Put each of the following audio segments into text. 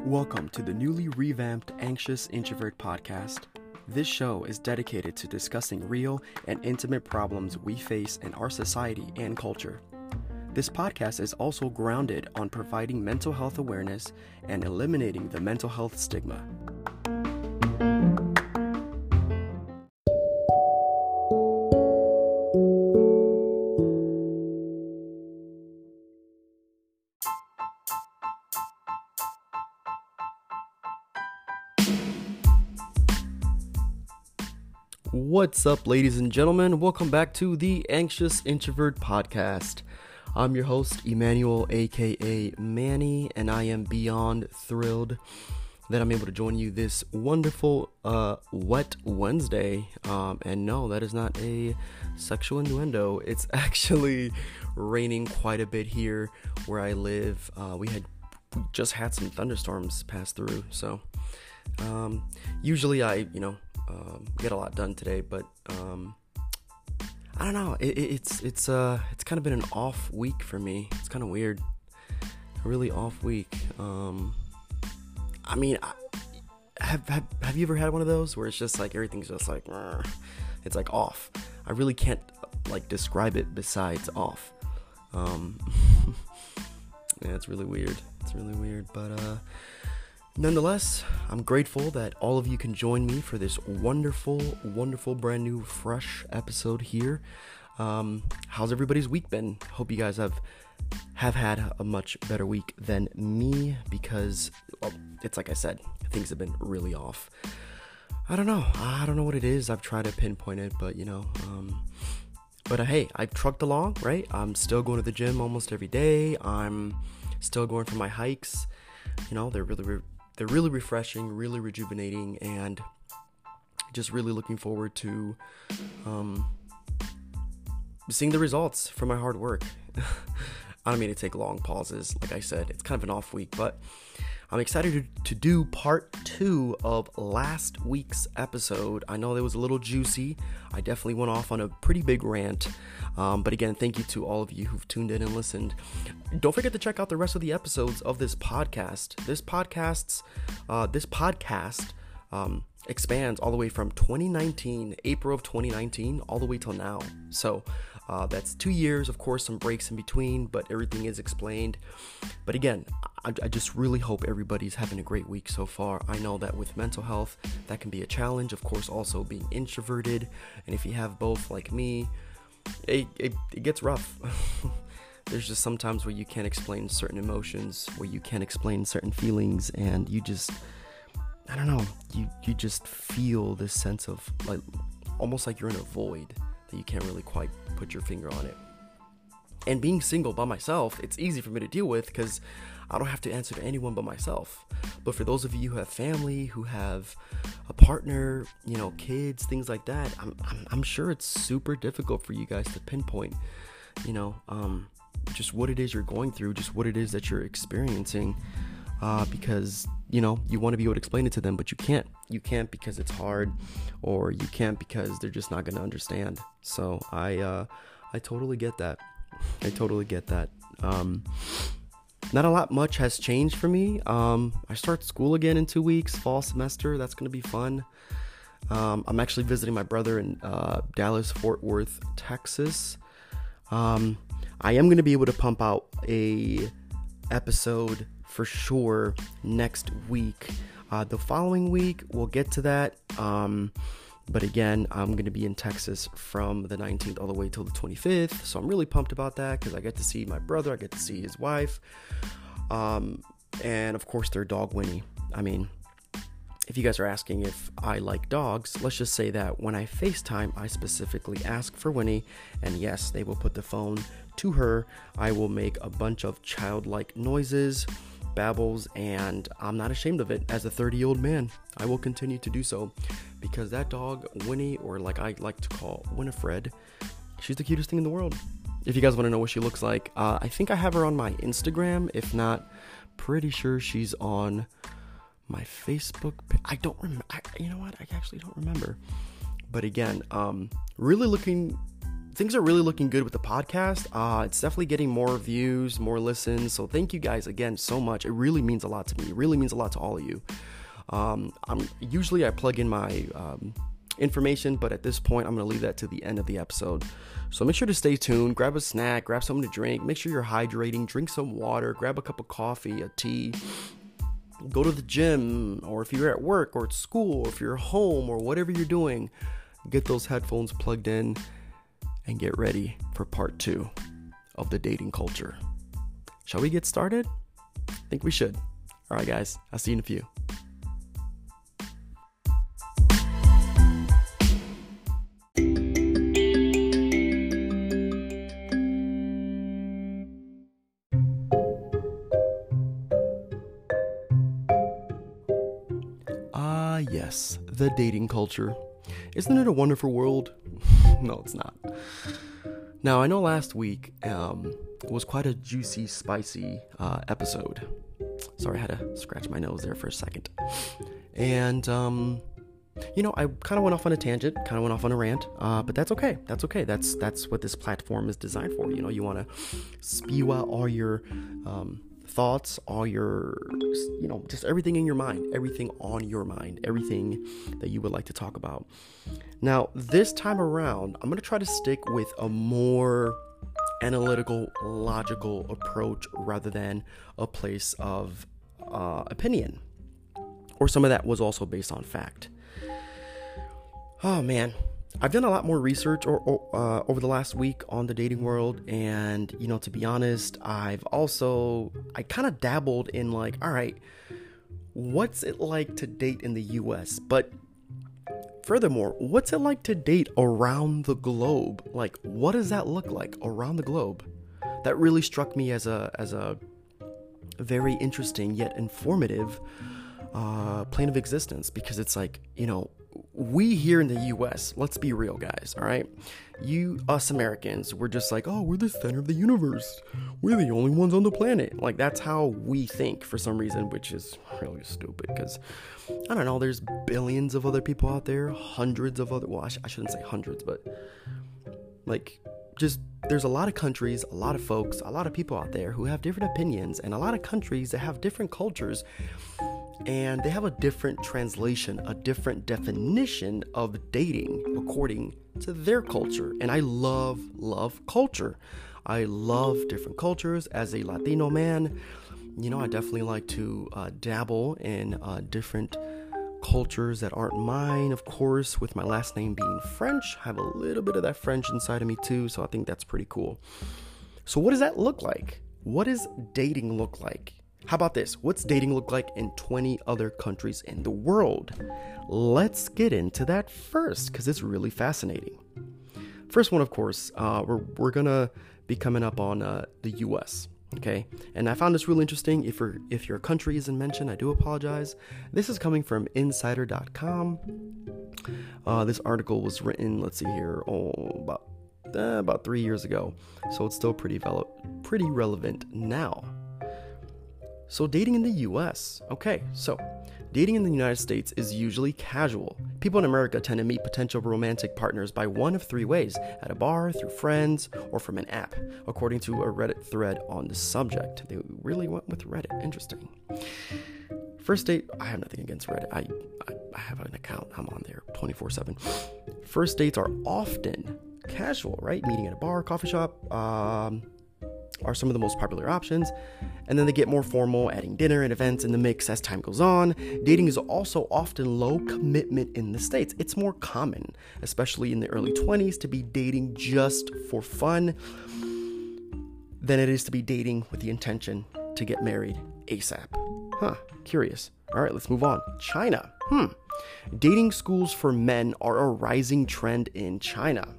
Welcome to the newly revamped Anxious Introvert podcast. This show is dedicated to discussing real and intimate problems we face in our society and culture. This podcast is also grounded on providing mental health awareness and eliminating the mental health stigma. What's up, ladies and gentlemen? Welcome back to the Anxious Introvert Podcast. I'm your host, Emmanuel, aka Manny, and I am beyond thrilled that I'm able to join you this wonderful uh, wet Wednesday. Um, and no, that is not a sexual innuendo. It's actually raining quite a bit here where I live. Uh, we had we just had some thunderstorms pass through, so um, usually I, you know, um, get a lot done today, but um, I don't know. It, it, it's it's uh it's kind of been an off week for me. It's kind of weird. A really off week. Um, I mean, I, have, have have you ever had one of those where it's just like everything's just like it's like off. I really can't like describe it besides off. Um, yeah, it's really weird. It's really weird, but uh Nonetheless, I'm grateful that all of you can join me for this wonderful, wonderful, brand new, fresh episode here. Um, how's everybody's week been? Hope you guys have have had a much better week than me because well, it's like I said, things have been really off. I don't know. I don't know what it is. I've tried to pinpoint it, but you know, um, but uh, hey, I've trucked along, right? I'm still going to the gym almost every day. I'm still going for my hikes. You know, they're really, they're really refreshing, really rejuvenating, and just really looking forward to um, seeing the results from my hard work. I don't mean to take long pauses. Like I said, it's kind of an off week, but I'm excited to, do part two of last week's episode. I know it was a little juicy. I definitely went off on a pretty big rant. Um, but again, thank you to all of you who've tuned in and listened. Don't forget to check out the rest of the episodes of this podcast. This podcast's uh, this podcast um, expands all the way from 2019, April of 2019, all the way till now. So uh, that's two years, of course, some breaks in between, but everything is explained. But again, I, I, just really hope everybody's having a great week so far. I know that with mental health, that can be a challenge. Of course, also being introverted, and if you have both, like me, it, it, it gets rough. There's just sometimes where you can't explain certain emotions, where you can't explain certain feelings, and you just, I don't know, you you just feel this sense of like almost like you're in a void that you can't really quite put your finger on it. And being single by myself, it's easy for me to deal with because I don't have to answer to anyone but myself. But for those of you who have family, who have a partner, you know, kids, things like that, I'm, I'm, I'm sure it's super difficult for you guys to pinpoint, you know, um, just what it is you're going through, just what it is that you're experiencing. Uh, because you know you want to be able to explain it to them, but you can't. You can't because it's hard, or you can't because they're just not going to understand. So I, uh, I totally get that. I totally get that. Um, not a lot much has changed for me. Um, I start school again in two weeks, fall semester. That's going to be fun. Um, I'm actually visiting my brother in uh, Dallas, Fort Worth, Texas. Um, I am going to be able to pump out a episode for sure next week. Uh, the following week, we'll get to that. Um, but again, I'm going to be in Texas from the 19th all the way till the 25th. So I'm really pumped about that because I get to see my brother, I get to see his wife, um, and of course, their dog Winnie. I mean, if you guys are asking if I like dogs, let's just say that when I FaceTime, I specifically ask for Winnie, and yes, they will put the phone to her. I will make a bunch of childlike noises babbles, and I'm not ashamed of it. As a 30 year old man, I will continue to do so because that dog, Winnie, or like I like to call Winifred, she's the cutest thing in the world. If you guys want to know what she looks like, uh, I think I have her on my Instagram. If not, pretty sure she's on my Facebook. I don't remember. You know what? I actually don't remember. But again, um, really looking things are really looking good with the podcast. Uh, it's definitely getting more views, more listens. So thank you guys again so much. It really means a lot to me. It really means a lot to all of you. Um, I'm usually I plug in my um, information, but at this point I'm gonna leave that to the end of the episode. So make sure to stay tuned. Grab a snack, grab something to drink. Make sure you're hydrating. Drink some water. Grab a cup of coffee, a tea. Go to the gym, or if you're at work or at school, or if you're home or whatever you're doing, get those headphones plugged in and get ready for part two of the dating culture. Shall we get started? I think we should. All right, guys, I'll see you in a few. Ah, yes, the dating culture. Isn't it a wonderful world? no, it's not. Now, I know last week um, was quite a juicy, spicy uh, episode. Sorry, I had to scratch my nose there for a second. And, um, you know, I kind of went off on a tangent, kind of went off on a rant, uh, but that's okay. That's okay. That's that's what this platform is designed for. You know, you want to spew out all your um, thoughts, all your, you know, just everything in your mind, everything on your mind, everything that you would like to talk about. Now, this time around, I'm going to try to stick with a more analytical, logical approach rather than a place of uh, opinion. Or some of that was also based on fact. Oh man, I've done a lot more research or, or, uh, over the last week on the dating world, and you know, to be honest, I've also I kind of dabbled in like, all right, what's it like to date in the U.S. But furthermore, what's it like to date around the globe? Like, what does that look like around the globe? That really struck me as a as a very interesting yet informative uh, plane of existence because it's like you know we here in the US, let's be real, guys, all right? You, us Americans, we're just like, oh, we're the center of the universe. We're the only ones on the planet. Like, that's how we think for some reason, which is really stupid because, I don't know, there's billions of other people out there, hundreds of other, well, I, sh- I shouldn't say hundreds, but like, just there's a lot of countries, a lot of folks, a lot of people out there who have different opinions, and a lot of countries that have different cultures and they have a different translation, a different definition of dating according to their culture. And I love, love culture. I love different cultures. As a Latino man, you know, I definitely like to uh, dabble in uh, different cultures that aren't mine, of course, with my last name being French. I have a little bit of that French inside of me too, so I think that's pretty cool. So, what does that look like? What does dating look like? How about this? What's dating look like in 20 other countries in the world? Let's get into that first because it's really fascinating. First one, of course, uh, we're, we're gonna be coming up on uh, the US. Okay, and I found this really interesting. If your if your country isn't mentioned, I do apologize. This is coming from Insider.com. Uh, this article was written, let's see here, oh, about uh, about three years ago, so it's still pretty pretty relevant now. So, dating in the US. Okay, so dating in the United States is usually casual. People in America tend to meet potential romantic partners by one of three ways at a bar, through friends, or from an app, according to a Reddit thread on the subject. They really went with Reddit. Interesting. First date, I have nothing against Reddit. I, I, I have an account, I'm on there 24 7. First dates are often casual, right? Meeting at a bar, coffee shop, um, are some of the most popular options, and then they get more formal, adding dinner and events in the mix as time goes on. Dating is also often low commitment in the States. It's more common, especially in the early 20s, to be dating just for fun than it is to be dating with the intention to get married ASAP. Huh, curious. All right, let's move on. China. Hmm. Dating schools for men are a rising trend in China.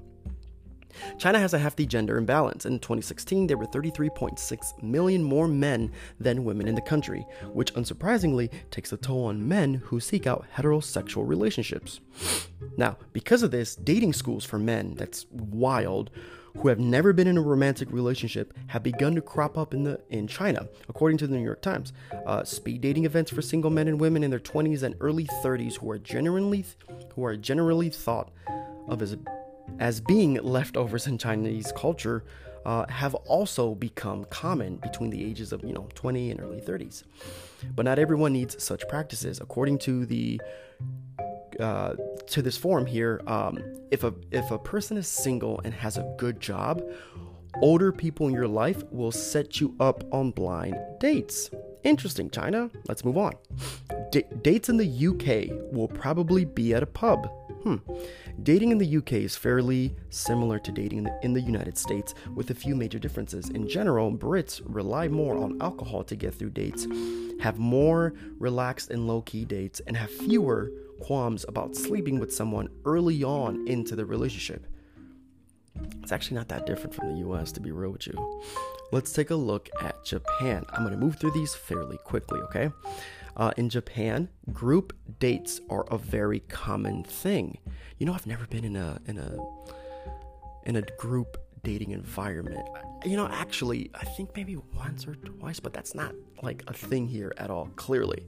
China has a hefty gender imbalance. In 2016, there were 33.6 million more men than women in the country, which unsurprisingly takes a toll on men who seek out heterosexual relationships. Now, because of this, dating schools for men, that's wild, who have never been in a romantic relationship have begun to crop up in the in China, according to the New York Times. Uh, speed dating events for single men and women in their 20s and early 30s who are generally who are generally thought of as as being leftovers in Chinese culture uh, have also become common between the ages of you know 20 and early 30s. But not everyone needs such practices. According to the uh, to this forum here, um, if a if a person is single and has a good job, older people in your life will set you up on blind dates. Interesting, China. Let's move on. D- dates in the UK will probably be at a pub. Hmm. Dating in the UK is fairly similar to dating in the, in the, United States, with a few major differences. In general, Brits rely more on alcohol to get through dates, have more relaxed and low key dates, and have fewer qualms about sleeping with someone early on into the relationship. It's actually not that different from the US, to be real with you. Let's take a look at Japan. I'm going to move through these fairly quickly, okay? Uh, in Japan, group dates are a very common thing. You know, I've never been in a in a in a group dating environment. You know, actually, I think maybe once or twice, but that's not like a thing here at all. Clearly.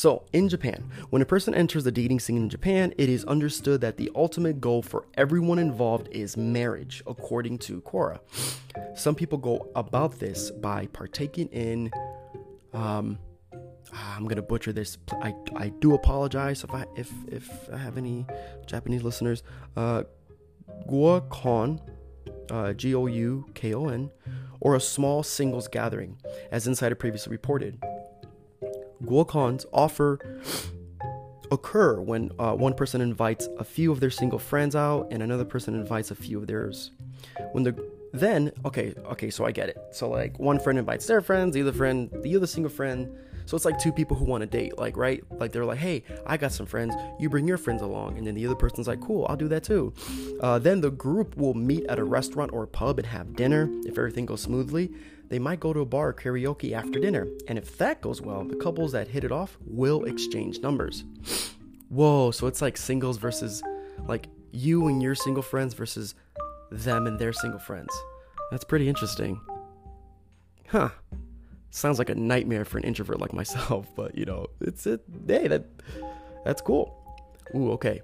So, in Japan, when a person enters the dating scene in Japan, it is understood that the ultimate goal for everyone involved is marriage, according to Quora. Some people go about this by partaking in, um, I'm gonna butcher this. I, I do apologize if I if if I have any Japanese listeners. Uh, Goukon, uh, G O U K O N, or a small singles gathering, as Insider previously reported. Goukons offer occur when uh, one person invites a few of their single friends out and another person invites a few of theirs. When the then okay okay so I get it. So like one friend invites their friends, the other friend, the other single friend. So it's like two people who want to date, like right? Like they're like, hey, I got some friends, you bring your friends along, and then the other person's like, cool, I'll do that too. Uh, then the group will meet at a restaurant or a pub and have dinner if everything goes smoothly they might go to a bar or karaoke after dinner. And if that goes well, the couples that hit it off will exchange numbers. Whoa, so it's like singles versus like you and your single friends versus them and their single friends. That's pretty interesting. Huh. Sounds like a nightmare for an introvert like myself, but you know, it's it hey, that that's cool. Ooh, okay.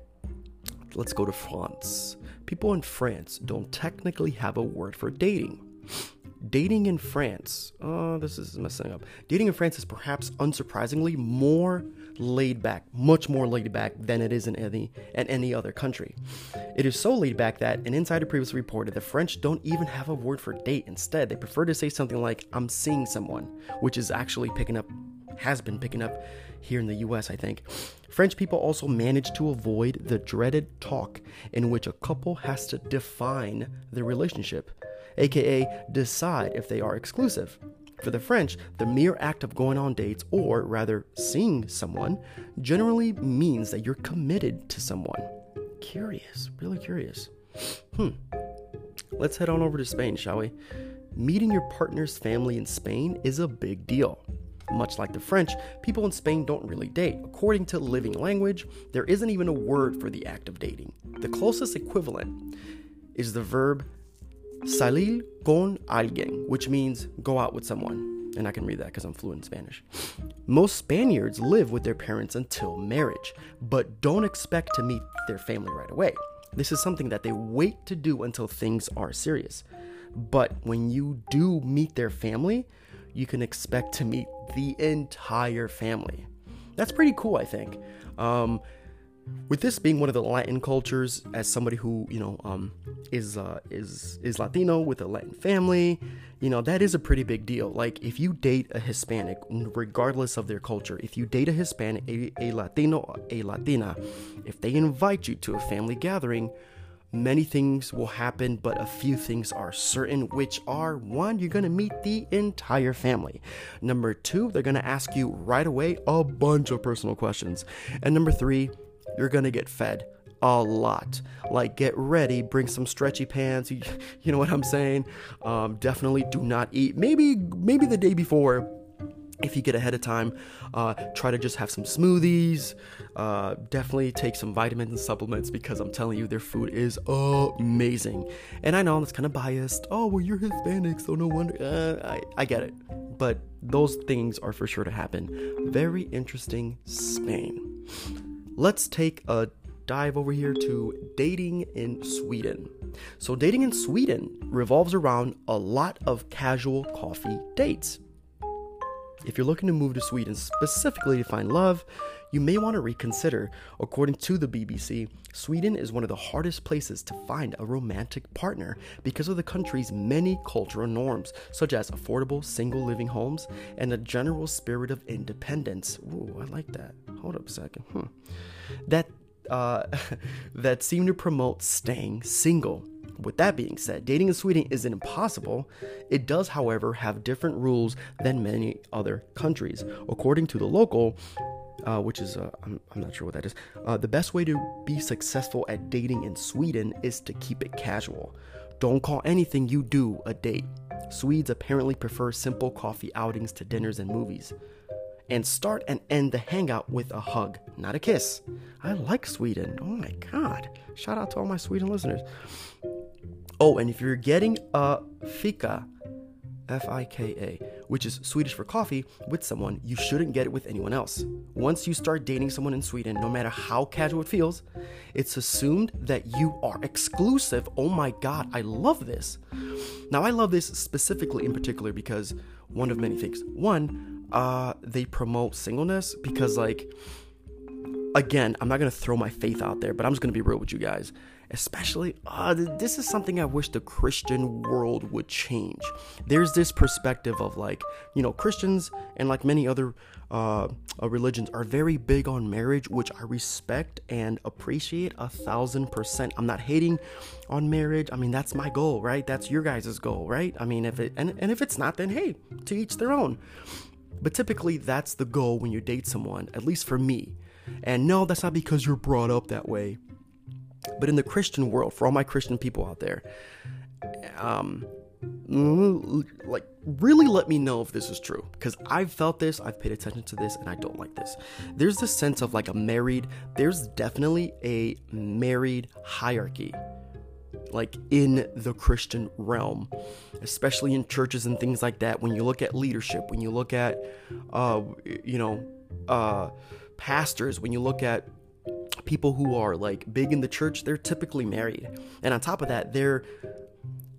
Let's go to France. People in France don't technically have a word for dating. Dating in France, oh, this is messing up. Dating in France is perhaps unsurprisingly more laid back, much more laid back than it is in any in any other country. It is so laid back that an insider previously reported the French don't even have a word for date. Instead, they prefer to say something like "I'm seeing someone," which is actually picking up, has been picking up here in the US, I think. French people also manage to avoid the dreaded talk in which a couple has to define their relationship aka decide if they are exclusive. For the French, the mere act of going on dates, or rather seeing someone, generally means that you're committed to someone. Curious, really curious. Hmm. Let's head on over to Spain, shall we? Meeting your partner's family in Spain is a big deal. Much like the French, people in Spain don't really date. According to Living Language, there isn't even a word for the act of dating. The closest equivalent is the verb salir con alguien, which means go out with someone. And I can read that because I'm fluent in Spanish. Most Spaniards live with their parents until marriage, but don't expect to meet their family right away. This is something that they wait to do until things are serious. But when you do meet their family, you can expect to meet the entire family. That's pretty cool, I think. Um, with this being one of the Latin cultures, as somebody who you know um, is uh, is is Latino with a Latin family, you know that is a pretty big deal. Like if you date a Hispanic, regardless of their culture, if you date a Hispanic, a, a Latino, a Latina, if they invite you to a family gathering, many things will happen, but a few things are certain, which are one, you're gonna meet the entire family. Number two, they're gonna ask you right away a bunch of personal questions, and number three you're gonna get fed a lot. Like, get ready, bring some stretchy pants. You, you know what I'm saying? Um, definitely do not eat. Maybe, maybe the day before, if you get ahead of time, uh, try to just have some smoothies. Uh, definitely take some vitamins and supplements because I'm telling you, their food is amazing. And I know that's kind of biased. Oh, well, you're Hispanic, so no wonder. Uh, I, I get it. But those things are for sure to happen. Very interesting Spain let's take a dive over here to dating in Sweden. So, dating in Sweden revolves around a lot of casual coffee dates. If you're looking to move to Sweden specifically to find love, you may want to reconsider. According to the BBC, Sweden is one of the hardest places to find a romantic partner because of the country's many cultural norms, such as affordable single living homes and a general spirit of independence. Ooh, I like that. Hold up a second. Hmm. That uh, that seem to promote staying single. With that being said, dating in Sweden isn't impossible. It does, however, have different rules than many other countries. According to the local, uh, which is, uh, I'm, I'm, not sure what that is, uh, the best way to be successful at dating in Sweden is to keep it casual. Don't call anything you do a date. Swedes apparently prefer simple coffee outings to dinners and movies. And start and end the hangout with a hug, not a kiss. I like Sweden. Oh my god. Shout out to all my Sweden listeners. Oh, and if you're getting a fika, F I K A, which is Swedish for coffee, with someone, you shouldn't get it with anyone else. Once you start dating someone in Sweden, no matter how casual it feels, it's assumed that you are exclusive. Oh my god, I love this. Now, I love this specifically in particular because one of many things. One, uh, they promote singleness because, like, again, I'm not gonna throw my faith out there, but I'm just gonna be real with you guys especially uh, this is something i wish the christian world would change. There's this perspective of like you know christians and like many other uh, uh, religions are very big on marriage which i respect and appreciate a thousand percent. I'm not hating on marriage. I mean that's my goal right? That's your guys' goal right? I mean if it and, and if it's not then hey to each their own. But typically that's the goal when you date someone at least for me. And no that's not because you're brought up that way but in the Christian world, for all my Christian people out there, um, like really let me know if this is true because I've felt this, I've paid attention to this, and I don't like this. There's this sense of like a married, there's definitely a married hierarchy like in the Christian realm, especially in churches and things like that. When you look at leadership, when you look at, uh, you know, uh, pastors, when you look at people who are like big in the church, they're typically married. And on top of that, they're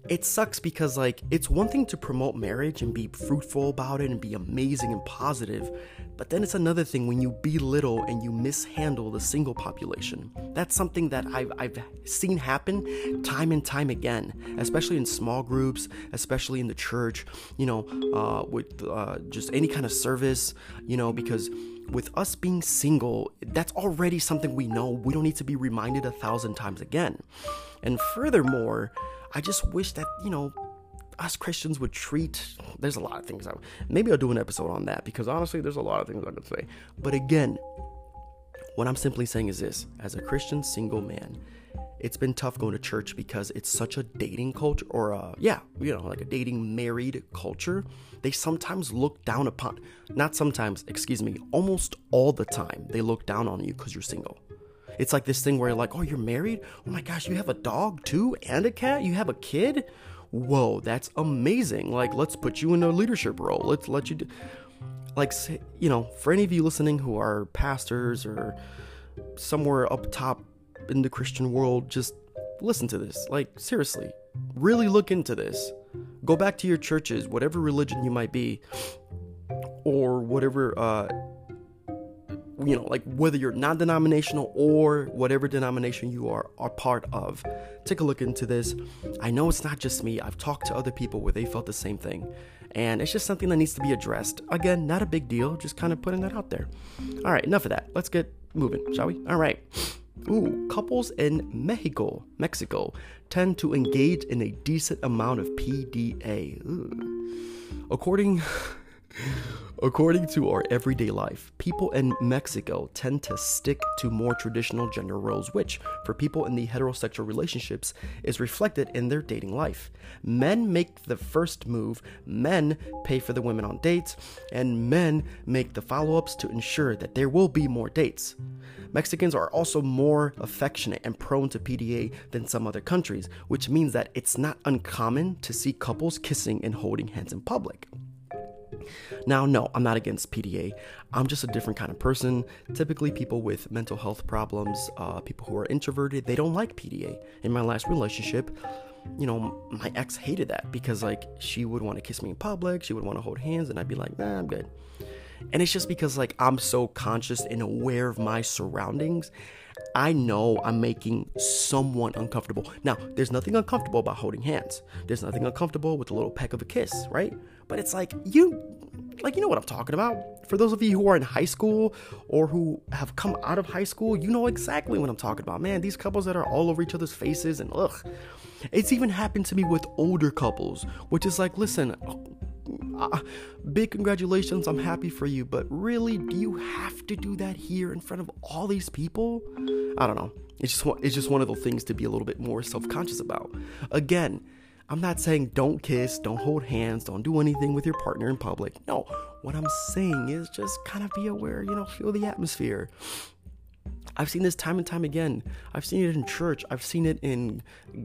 it sucks because like it's one thing to promote marriage and be fruitful about it and be amazing and positive, but then it's another thing when you belittle and you mishandle the single population. That's something that I've, I've seen happen time and time again, especially in small groups, especially in the church, you know, uh, with uh, just any kind of service, you know, because with us being single, that's already something we know. We don't need to be reminded a thousand times again. And furthermore, I just wish that, you know, us Christians would treat. There's a lot of things. I, maybe I'll do an episode on that because honestly, there's a lot of things I could say. But again, what I'm simply saying is this as a Christian single man, it's been tough going to church because it's such a dating culture, or a, yeah, you know, like a dating married culture. They sometimes look down upon, not sometimes, excuse me, almost all the time, they look down on you because you're single. It's like this thing where you're like, oh, you're married? Oh my gosh, you have a dog too and a cat? You have a kid? Whoa, that's amazing. Like, let's put you in a leadership role. Let's let you do. Like, you know, for any of you listening who are pastors or somewhere up top in the Christian world, just listen to this. Like, seriously, really look into this. Go back to your churches, whatever religion you might be, or whatever, uh, you know, like whether you're non denominational or whatever denomination you are, are part of. Take a look into this. I know it's not just me, I've talked to other people where they felt the same thing. And it's just something that needs to be addressed. Again, not a big deal, just kind of putting that out there. All right, enough of that. Let's get moving, shall we? All right. Ooh, couples in Mexico, Mexico tend to engage in a decent amount of PDA. Ooh. According According to our everyday life, people in Mexico tend to stick to more traditional gender roles, which, for people in the heterosexual relationships, is reflected in their dating life. Men make the first move, men pay for the women on dates, and men make the follow ups to ensure that there will be more dates. Mexicans are also more affectionate and prone to PDA than some other countries, which means that it's not uncommon to see couples kissing and holding hands in public. Now, no, I'm not against PDA. I'm just a different kind of person. Typically, people with mental health problems, uh, people who are introverted, they don't like PDA. In my last relationship, you know, my ex hated that because, like, she would want to kiss me in public, she would want to hold hands, and I'd be like, nah, I'm good. And it's just because, like, I'm so conscious and aware of my surroundings. I know I'm making someone uncomfortable. Now, there's nothing uncomfortable about holding hands. There's nothing uncomfortable with a little peck of a kiss, right? But it's like you like you know what I'm talking about. For those of you who are in high school or who have come out of high school, you know exactly what I'm talking about. Man, these couples that are all over each other's faces and ugh. It's even happened to me with older couples, which is like, listen, uh, big congratulations, I'm happy for you, but really, do you have to do that here in front of all these people? I don't know. It's just it's just one of the things to be a little bit more self-conscious about. Again, I'm not saying don't kiss, don't hold hands, don't do anything with your partner in public. No, what I'm saying is just kind of be aware, you know, feel the atmosphere. I've seen this time and time again. I've seen it in church. I've seen it in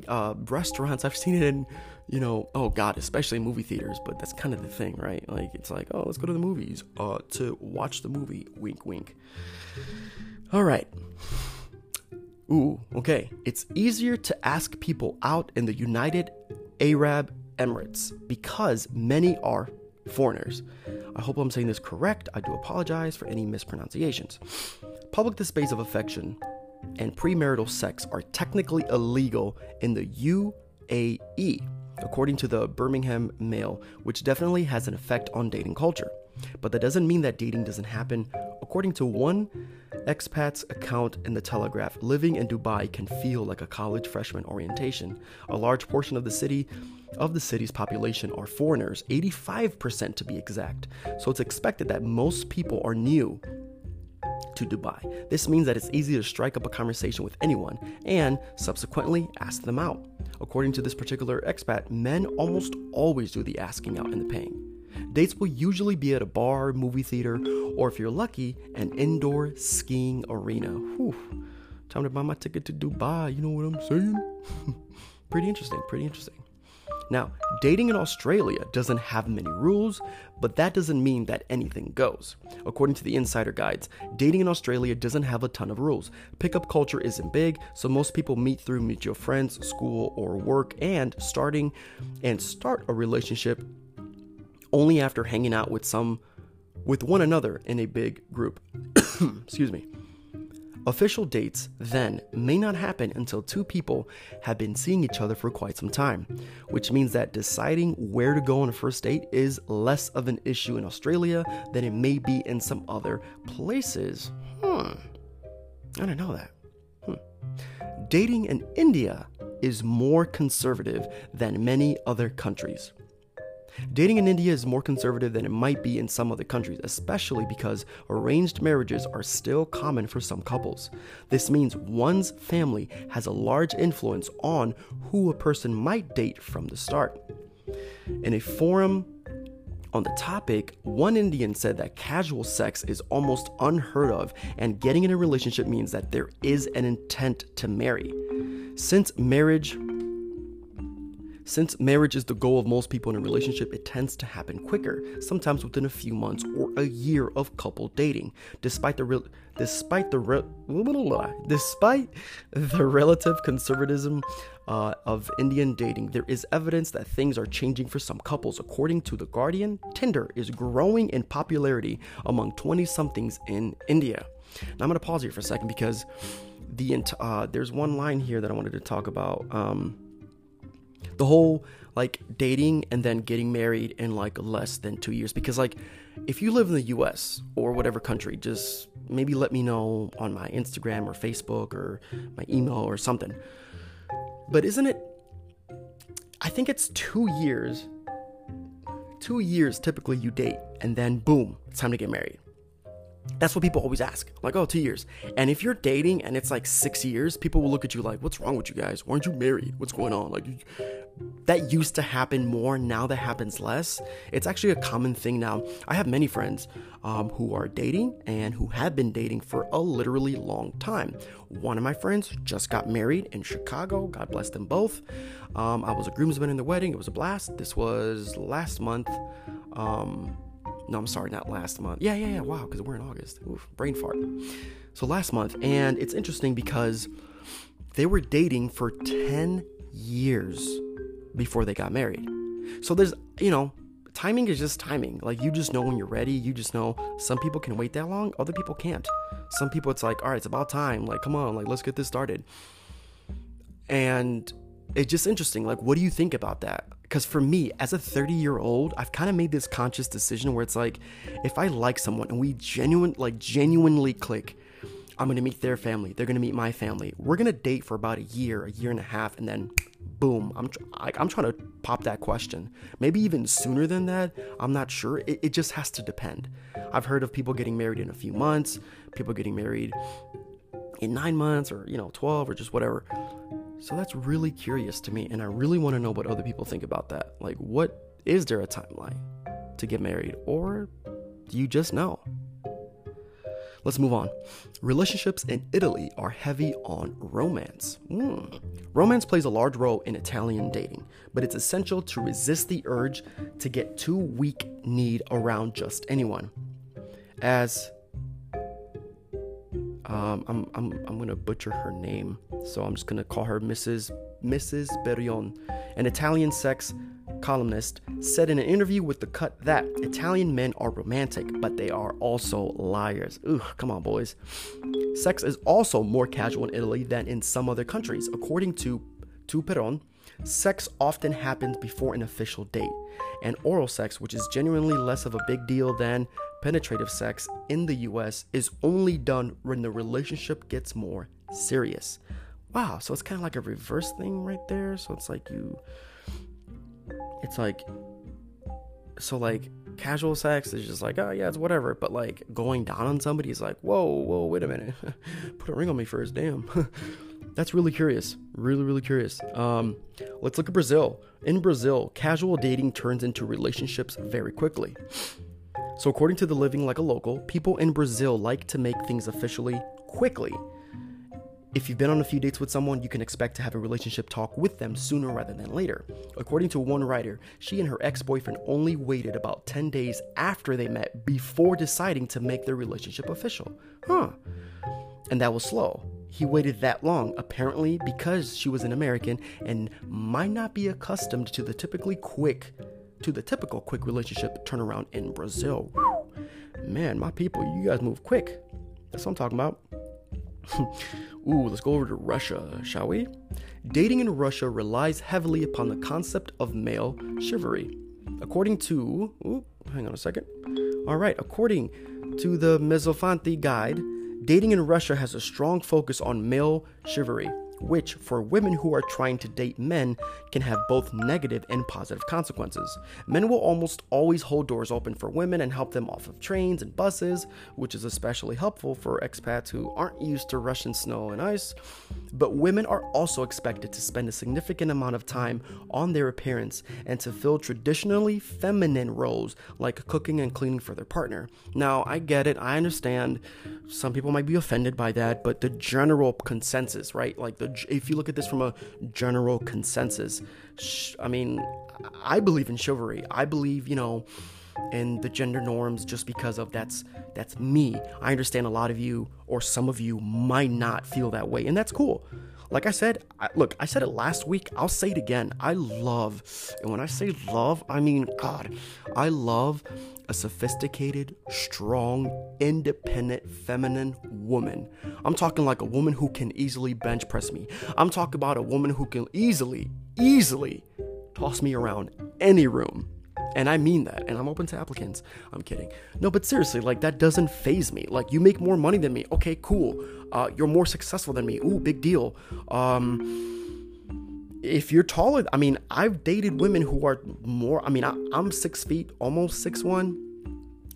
uh, restaurants. I've seen it in, you know, oh God, especially movie theaters. But that's kind of the thing, right? Like it's like, oh, let's go to the movies uh, to watch the movie. Wink, wink. All right. Ooh, okay. It's easier to ask people out in the United Arab Emirates because many are foreigners. I hope I'm saying this correct. I do apologize for any mispronunciations. Public displays of affection and premarital sex are technically illegal in the UAE, according to the Birmingham Mail, which definitely has an effect on dating culture. But that doesn't mean that dating doesn't happen. According to one expat's account in the Telegraph, living in Dubai can feel like a college freshman orientation. A large portion of the city of the city's population are foreigners, 85% to be exact. So it's expected that most people are new to Dubai. This means that it's easy to strike up a conversation with anyone and subsequently ask them out. According to this particular expat, men almost always do the asking out and the paying. Dates will usually be at a bar, movie theater, or if you're lucky, an indoor skiing arena. Whew. Time to buy my ticket to Dubai, you know what I'm saying? pretty interesting, pretty interesting. Now, dating in Australia doesn't have many rules, but that doesn't mean that anything goes. According to the insider guides, dating in Australia doesn't have a ton of rules. Pickup culture isn't big, so most people meet through mutual friends, school, or work, and starting and start a relationship only after hanging out with some with one another in a big group. Excuse me. Official dates then may not happen until two people have been seeing each other for quite some time, which means that deciding where to go on a first date is less of an issue in Australia than it may be in some other places. Hmm. I didn't know that. Hmm. Dating in India is more conservative than many other countries. Dating in India is more conservative than it might be in some other countries, especially because arranged marriages are still common for some couples. This means one's family has a large influence on who a person might date from the start. In a forum on the topic, one Indian said that casual sex is almost unheard of, and getting in a relationship means that there is an intent to marry. Since marriage since marriage is the goal of most people in a relationship, it tends to happen quicker, sometimes within a few months or a year of couple dating. Despite the real, despite the re- despite the relative conservatism uh, of Indian dating, there is evidence that things are changing for some couples. According to The Guardian, Tinder is growing in popularity among 20 somethings in India. Now I'm going to pause here for a second because the uh, there's one line here that I wanted to talk about. Um, the whole like dating and then getting married in like less than two years. Because like if you live in the us or whatever country just maybe let me know on my instagram or facebook or my email or something. But isn't it i think it's two years two years typically you date and then boom it's time to get married that's what people always ask. Like, oh, two years. And if you're dating and it's like six years, people will look at you like, what's wrong with you guys? Why aren't you married? What's going on? Like, that used to happen more. Now that happens less. It's actually a common thing now. I have many friends um, who are dating and who have been dating for a literally long time. One of my friends just got married in Chicago. God bless them both. Um, I was a groomsman in the wedding. It was a blast. This was last month. Um, No, I'm sorry, not last month. Yeah, yeah, yeah. Wow, because we're in August. Oof, brain fart. So last month, and it's interesting because they were dating for 10 years before they got married. So there's, you know, timing is just timing. Like you just know when you're ready. You just know some people can wait that long, other people can't. Some people it's like, all right, it's about time. Like, come on, like let's get this started. And it's just interesting. Like, what do you think about that? Because for me, as a 30 year old, I've kind of made this conscious decision where it's like, if I like someone and we genuine, like genuinely click, I'm gonna meet their family. They're gonna meet my family. We're gonna date for about a year, a year and a half, and then boom, I'm tr- I, I'm trying to pop that question. Maybe even sooner than that. I'm not sure. It, it just has to depend. I've heard of people getting married in a few months, people getting married in nine months, or you know, 12, or just whatever. So that's really curious to me, and I really want to know what other people think about that. Like, what is there a timeline to get married, or do you just know? Let's move on. Relationships in Italy are heavy on romance. Mm. Romance plays a large role in Italian dating, but it's essential to resist the urge to get too weak kneed around just anyone. As um, I'm, I'm, I'm gonna butcher her name, so I'm just gonna call her Mrs. Mrs. Berion, an Italian sex columnist, said in an interview with The Cut that Italian men are romantic, but they are also liars. Ugh, come on, boys. Sex is also more casual in Italy than in some other countries. According to to Peron, sex often happens before an official date, and oral sex, which is genuinely less of a big deal than penetrative sex in the US, is only done when the relationship gets more serious. Wow, so it's kind of like a reverse thing right there. So it's like you it's like so like casual sex is just like oh yeah it's whatever. But like going down on somebody is like whoa whoa wait a minute. Put a ring on me first damn. That's really curious. Really really curious. Um let's look at brazil. In brazil casual dating turns into relationships very quickly so according to the living like a local people in brazil like to make things officially quickly if you've been on a few dates with someone, you can expect to have a relationship talk with them sooner rather than later. According to one writer, she and her ex boyfriend only waited about 10 days after they met before deciding to make their relationship official. Huh. And that was slow. He waited that long, apparently because she was an American and might not be accustomed to the typically quick, to the typical quick relationship turnaround in Brazil. Man, my people, you guys move quick. That's what I'm talking about. Ooh, let's go over to Russia, shall we? Dating in Russia relies heavily upon the concept of male chivalry. According to, ooh, hang on a second. All right, according to the Mezzofanti Guide, dating in Russia has a strong focus on male chivalry which, for women who are trying to date men, can have both negative and positive consequences. Men will almost always hold doors open for women and help them off of trains and buses, which is especially helpful for expats who aren't used to Russian snow and ice. But women are also expected to spend a significant amount of time on their appearance and to fill traditionally feminine roles like cooking and cleaning for their partner. Now, I get it, I understand. Some people might be offended by that, but the general consensus, right? Like the if you look at this from a general consensus, I mean, I believe in chivalry. I believe, you know, in the gender norms just because of that's that's me. I understand a lot of you or some of you might not feel that way, and that's cool. Like I said, I, look, I said it last week. I'll say it again. I love, and when I say love, I mean God. I love a sophisticated, strong, independent, feminine woman. I'm talking like a woman who can easily bench press me. I'm talking about a woman who can easily, easily toss me around any room. And I mean that. And I'm open to applicants. I'm kidding. No, but seriously, like that doesn't faze me. Like you make more money than me. Okay, cool. Uh, you're more successful than me. Ooh, big deal. Um, if you're taller, I mean, I've dated women who are more. I mean, I, am six feet, almost six one,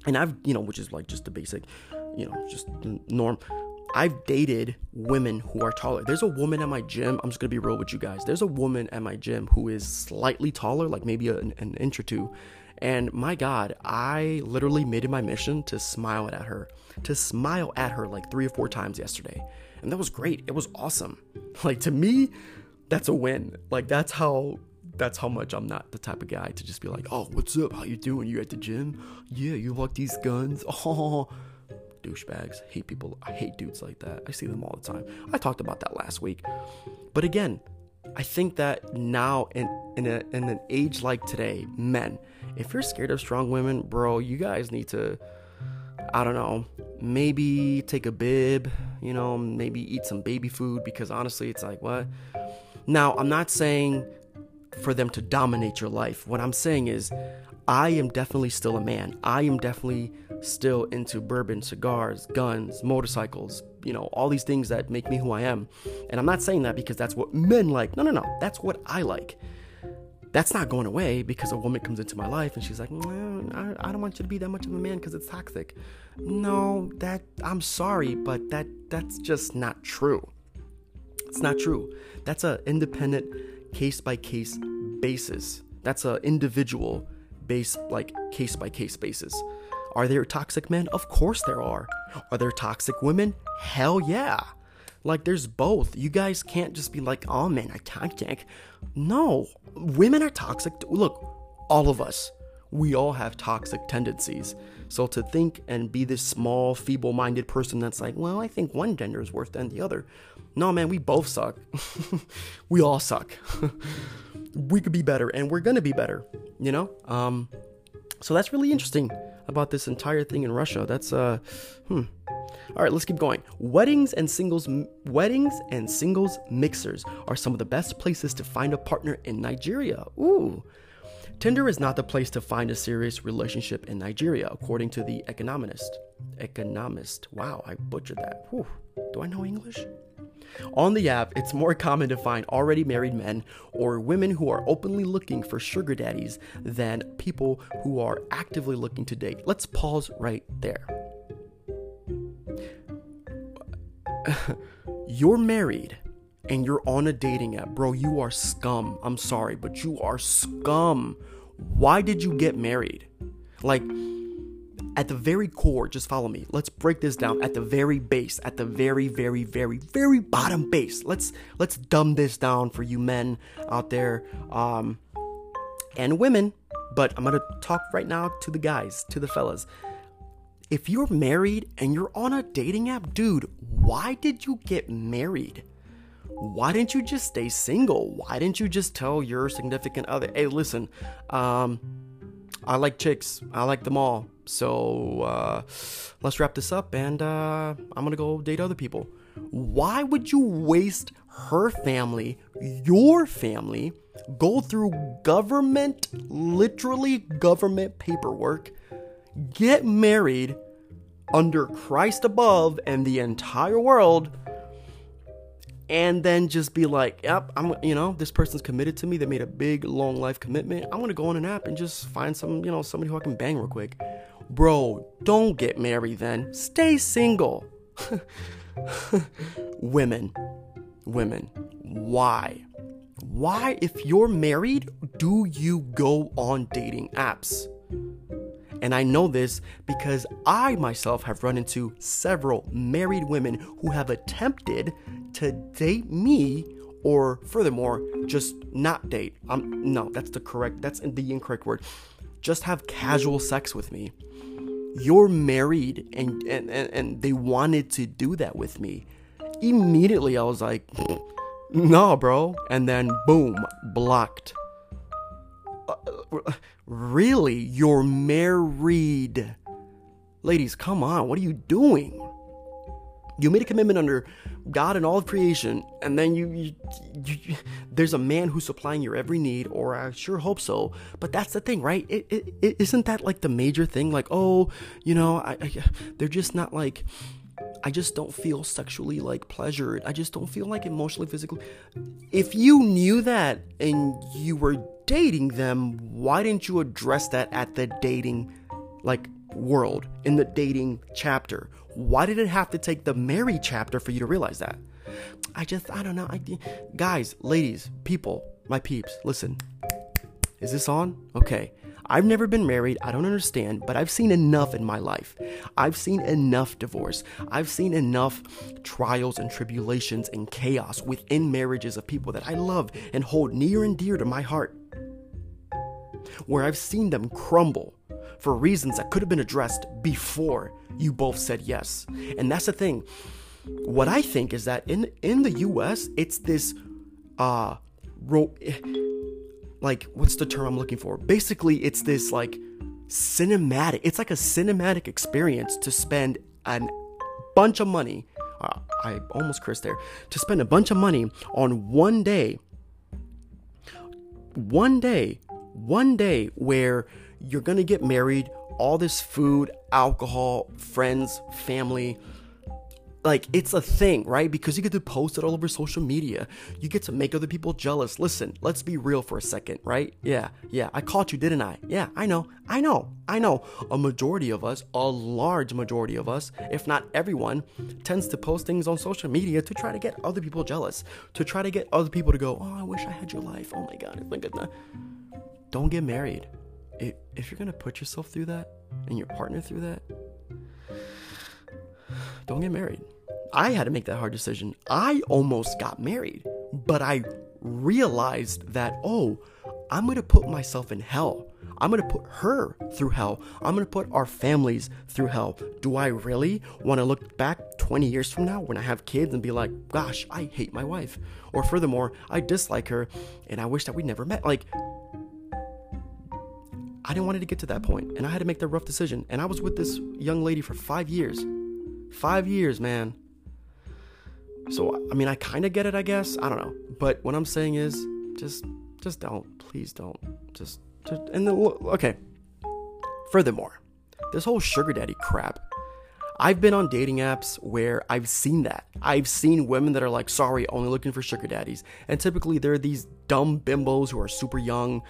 and I've you know, which is like just the basic, you know, just norm. I've dated women who are taller. There's a woman at my gym. I'm just gonna be real with you guys. There's a woman at my gym who is slightly taller, like maybe an, an inch or two. And my God, I literally made it my mission to smile at her, to smile at her like three or four times yesterday. And that was great. It was awesome. Like to me, that's a win. Like that's how that's how much I'm not the type of guy to just be like, "Oh, what's up? How you doing? You at the gym? Yeah, you like these guns? Oh, douchebags. Hate people. I hate dudes like that. I see them all the time. I talked about that last week. But again, I think that now in in, a, in an age like today, men, if you're scared of strong women, bro, you guys need to I don't know, maybe take a bib, you know, maybe eat some baby food because honestly, it's like what? Now, I'm not saying for them to dominate your life. What I'm saying is I am definitely still a man. I am definitely still into bourbon, cigars, guns, motorcycles, you know, all these things that make me who I am. And I'm not saying that because that's what men like. No, no, no. That's what I like. That's not going away because a woman comes into my life and she's like, I, don't want you to be that much of a man because it's toxic. No, that I'm sorry, but that that's just not true. It's not true. That's a independent case by case basis. That's a individual base like case by case basis. Are there toxic men? Of course there are. Are there toxic women? Hell yeah. Like there's both. You guys can't just be like, "Oh men are toxic." No, women are toxic. Look, all of us, we all have toxic tendencies. So to think and be this small, feeble-minded person that's like, "Well, I think one gender is worse than the other." No, man, we both suck. we all suck. we could be better and we're to be better, you know? Um so that's really interesting about this entire thing in Russia. That's uh hmm. All right, let's keep going. Weddings and singles weddings and singles mixers are some of the best places to find a partner in Nigeria. Ooh. Tinder is not the place to find a serious relationship in Nigeria, according to the Economist. Economist. Wow, I butchered that. Whew. Do I know English? On the app, it's more common to find already married men or women who are openly looking for sugar daddies than people who are actively looking to date. Let's pause right there. you're married and you're on a dating app, bro, you are scum. I'm sorry, but you are scum. Why did you get married? Like, at the very core, just follow me. Let's break this down at the very base, at the very, very, very, very bottom base. Let's let's dumb this down for you men out there, um, and women. But I'm gonna talk right now to the guys, to the fellas. If you're married and you're on a dating app, dude, why did you get married? Why didn't you just stay single? Why didn't you just tell your significant other, hey, listen, um, I like chicks, I like them all. So uh, let's wrap this up and uh, I'm gonna go date other people. Why would you waste her family, your family, go through government, literally government paperwork, get married under Christ above and the entire world? And then just be like, yep, I'm, you know, this person's committed to me. They made a big, long life commitment. I'm gonna go on an app and just find some, you know, somebody who I can bang real quick. Bro, don't get married then. Stay single. women, women, why? Why, if you're married, do you go on dating apps? And I know this because I myself have run into several married women who have attempted to date me or furthermore just not date. Um no, that's the correct that's the incorrect word. Just have casual sex with me. You're married and and and, and they wanted to do that with me. Immediately I was like, "No, bro." And then boom, blocked. Uh, really? You're married. Ladies, come on. What are you doing? You made a commitment under God and all of creation, and then you, you, you, there's a man who's supplying your every need, or I sure hope so. But that's the thing, right? It, it, it isn't that like the major thing? Like, oh, you know, I, I, they're just not like. I just don't feel sexually like pleasured. I just don't feel like emotionally, physically. If you knew that and you were dating them, why didn't you address that at the dating like world in the dating chapter? Why did it have to take the Mary chapter for you to realize that? I just, I don't know. I, guys, ladies, people, my peeps, listen. Is this on? Okay. I've never been married, I don't understand, but I've seen enough in my life. I've seen enough divorce. I've seen enough trials and tribulations and chaos within marriages of people that I love and hold near and dear to my heart. Where I've seen them crumble for reasons that could have been addressed before you both said yes. And that's the thing. What I think is that in in the US, it's this uh ro- like what's the term I'm looking for? Basically, it's this like cinematic. It's like a cinematic experience to spend a bunch of money. Uh, I almost cursed there. To spend a bunch of money on one day. One day, one day where you're gonna get married, all this food, alcohol, friends, family, like it's a thing, right? Because you get to post it all over social media. You get to make other people jealous. Listen, let's be real for a second, right? Yeah, yeah, I caught you, didn't I? Yeah, I know, I know, I know. A majority of us, a large majority of us, if not everyone, tends to post things on social media to try to get other people jealous, to try to get other people to go, oh, I wish I had your life. Oh my God, look at that. Don't get married. If you're gonna put yourself through that and your partner through that, don't get married. I had to make that hard decision. I almost got married, but I realized that, oh, I'm to put myself in hell. I'm to put her through hell. I'm to put our families through hell. Do I really want to look back 20 years from now when I have kids and be like, gosh, I hate my wife? Or furthermore, I dislike her and I wish that we never met? Like, I didn't want it to get to that point, and I had to make that rough decision. And I was with this young lady for five years. Five years, man. So I mean, I kind of get it, I guess. I don't know, but what I'm saying is, just, just don't, please don't, just, just and then okay. Furthermore, this whole sugar daddy crap. I've been on dating apps where I've seen that. I've seen women that are like, sorry, only looking for sugar daddies. And typically they're these dumb bimbos who are super young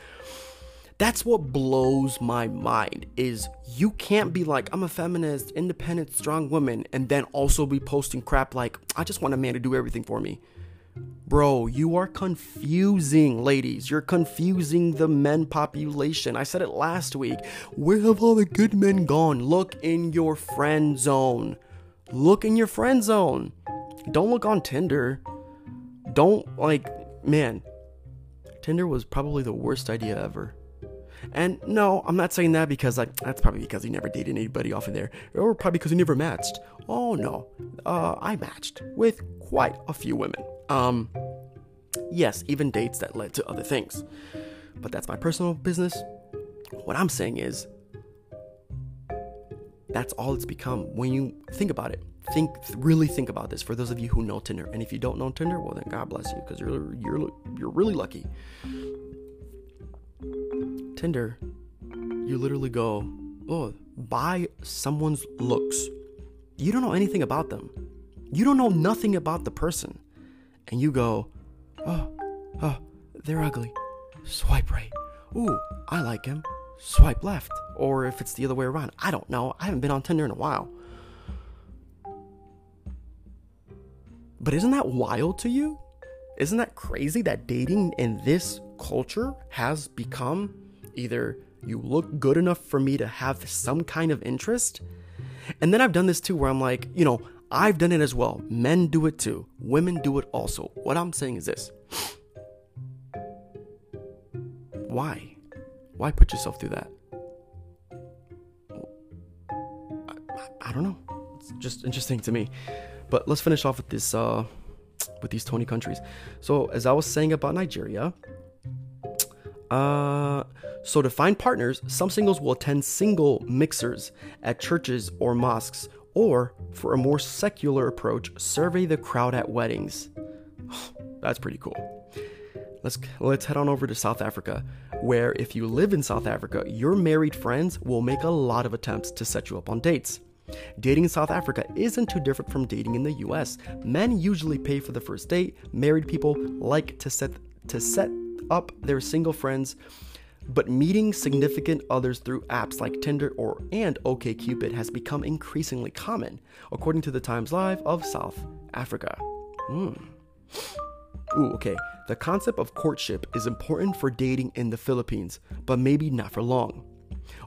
that's what blows my mind is you can't be like i'm a feminist independent strong woman and then also be posting crap like i just want a man to do everything for me. Bro you are confusing ladies. You're confusing the men population. I said it last week. Where have all the good men gone? Look in your friend zone. Look in your friend zone. Don't look on tinder. Don't like man tinder was probably the worst idea ever and no, I'm not saying that because like that's probably because he never dated anybody off of there, or probably because he never matched. Oh no, uh, I matched with quite a few women. Um, yes, even dates that led to other things, but that's my personal business. What I'm saying is, that's all it's become when you think about it. Think, really think about this. For those of you who know Tinder, and if you don't know Tinder, well then God bless you because you're you're you're really lucky. Tinder, you literally go, oh, by someone's looks. You don't know anything about them. You don't know nothing about the person. And you go, oh, oh, they're ugly. Swipe right. Ooh, I like him. Swipe left. Or if it's the other way around. I don't know. I haven't been on Tinder in a while. But isn't that wild to you? Isn't that crazy that dating in this culture has become either you look good enough for me to have some kind of interest. And then I've done this too, where I'm like, you know, I've done it as well. Men do it too, women do it also. What I'm saying is this why? Why put yourself through that? I, I, don't know. It's just interesting to me. But let's finish off with this uh with these 20 countries. So as I was saying about Nigeria, uh so, to find partners, some singles will attend single mixers at churches or mosques, or for a more secular approach, survey the crowd at weddings. That's pretty cool. Let's let's head on over to South Africa, where if you live in South Africa, your married friends will make a lot of attempts to set you up on dates. Dating in South Africa isn't too different from dating in the US. Men usually pay for the first date. Married people like to set to set up their single friends but meeting significant others through apps like Tinder or and OkCupid has become increasingly common, according to the Times Live of South Africa. Hmm. Ooh, okay. The concept of courtship is important for dating in the Philippines, but maybe not for long.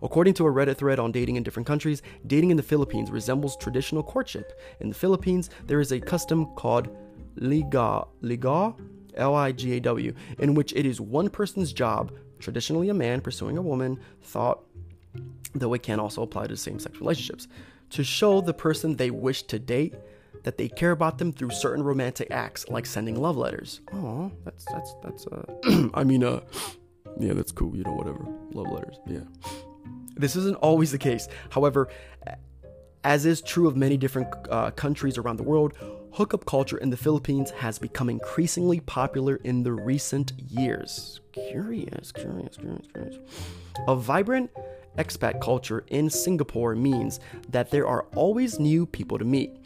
According to a Reddit thread on dating in different countries, dating in the Philippines resembles traditional courtship. In the Philippines, there is a custom called liga, liga, L-I-G-A-W, in which it is one person's job, traditionally a man pursuing a woman, thought though it can also apply to same-sex relationships, to show the person they wish to date that they care about them through certain romantic acts like sending love letters. Oh, that's that's that's uh I mean uh yeah, that's cool, you know, whatever. Love letters. Yeah. This isn't always the case. However, as is true of many different uh, countries around the world, hookup culture in the Philippines has become increasingly popular in the recent years. Curious, curious, curious, curious. A vibrant expat culture in Singapore means that there are always new people to meet.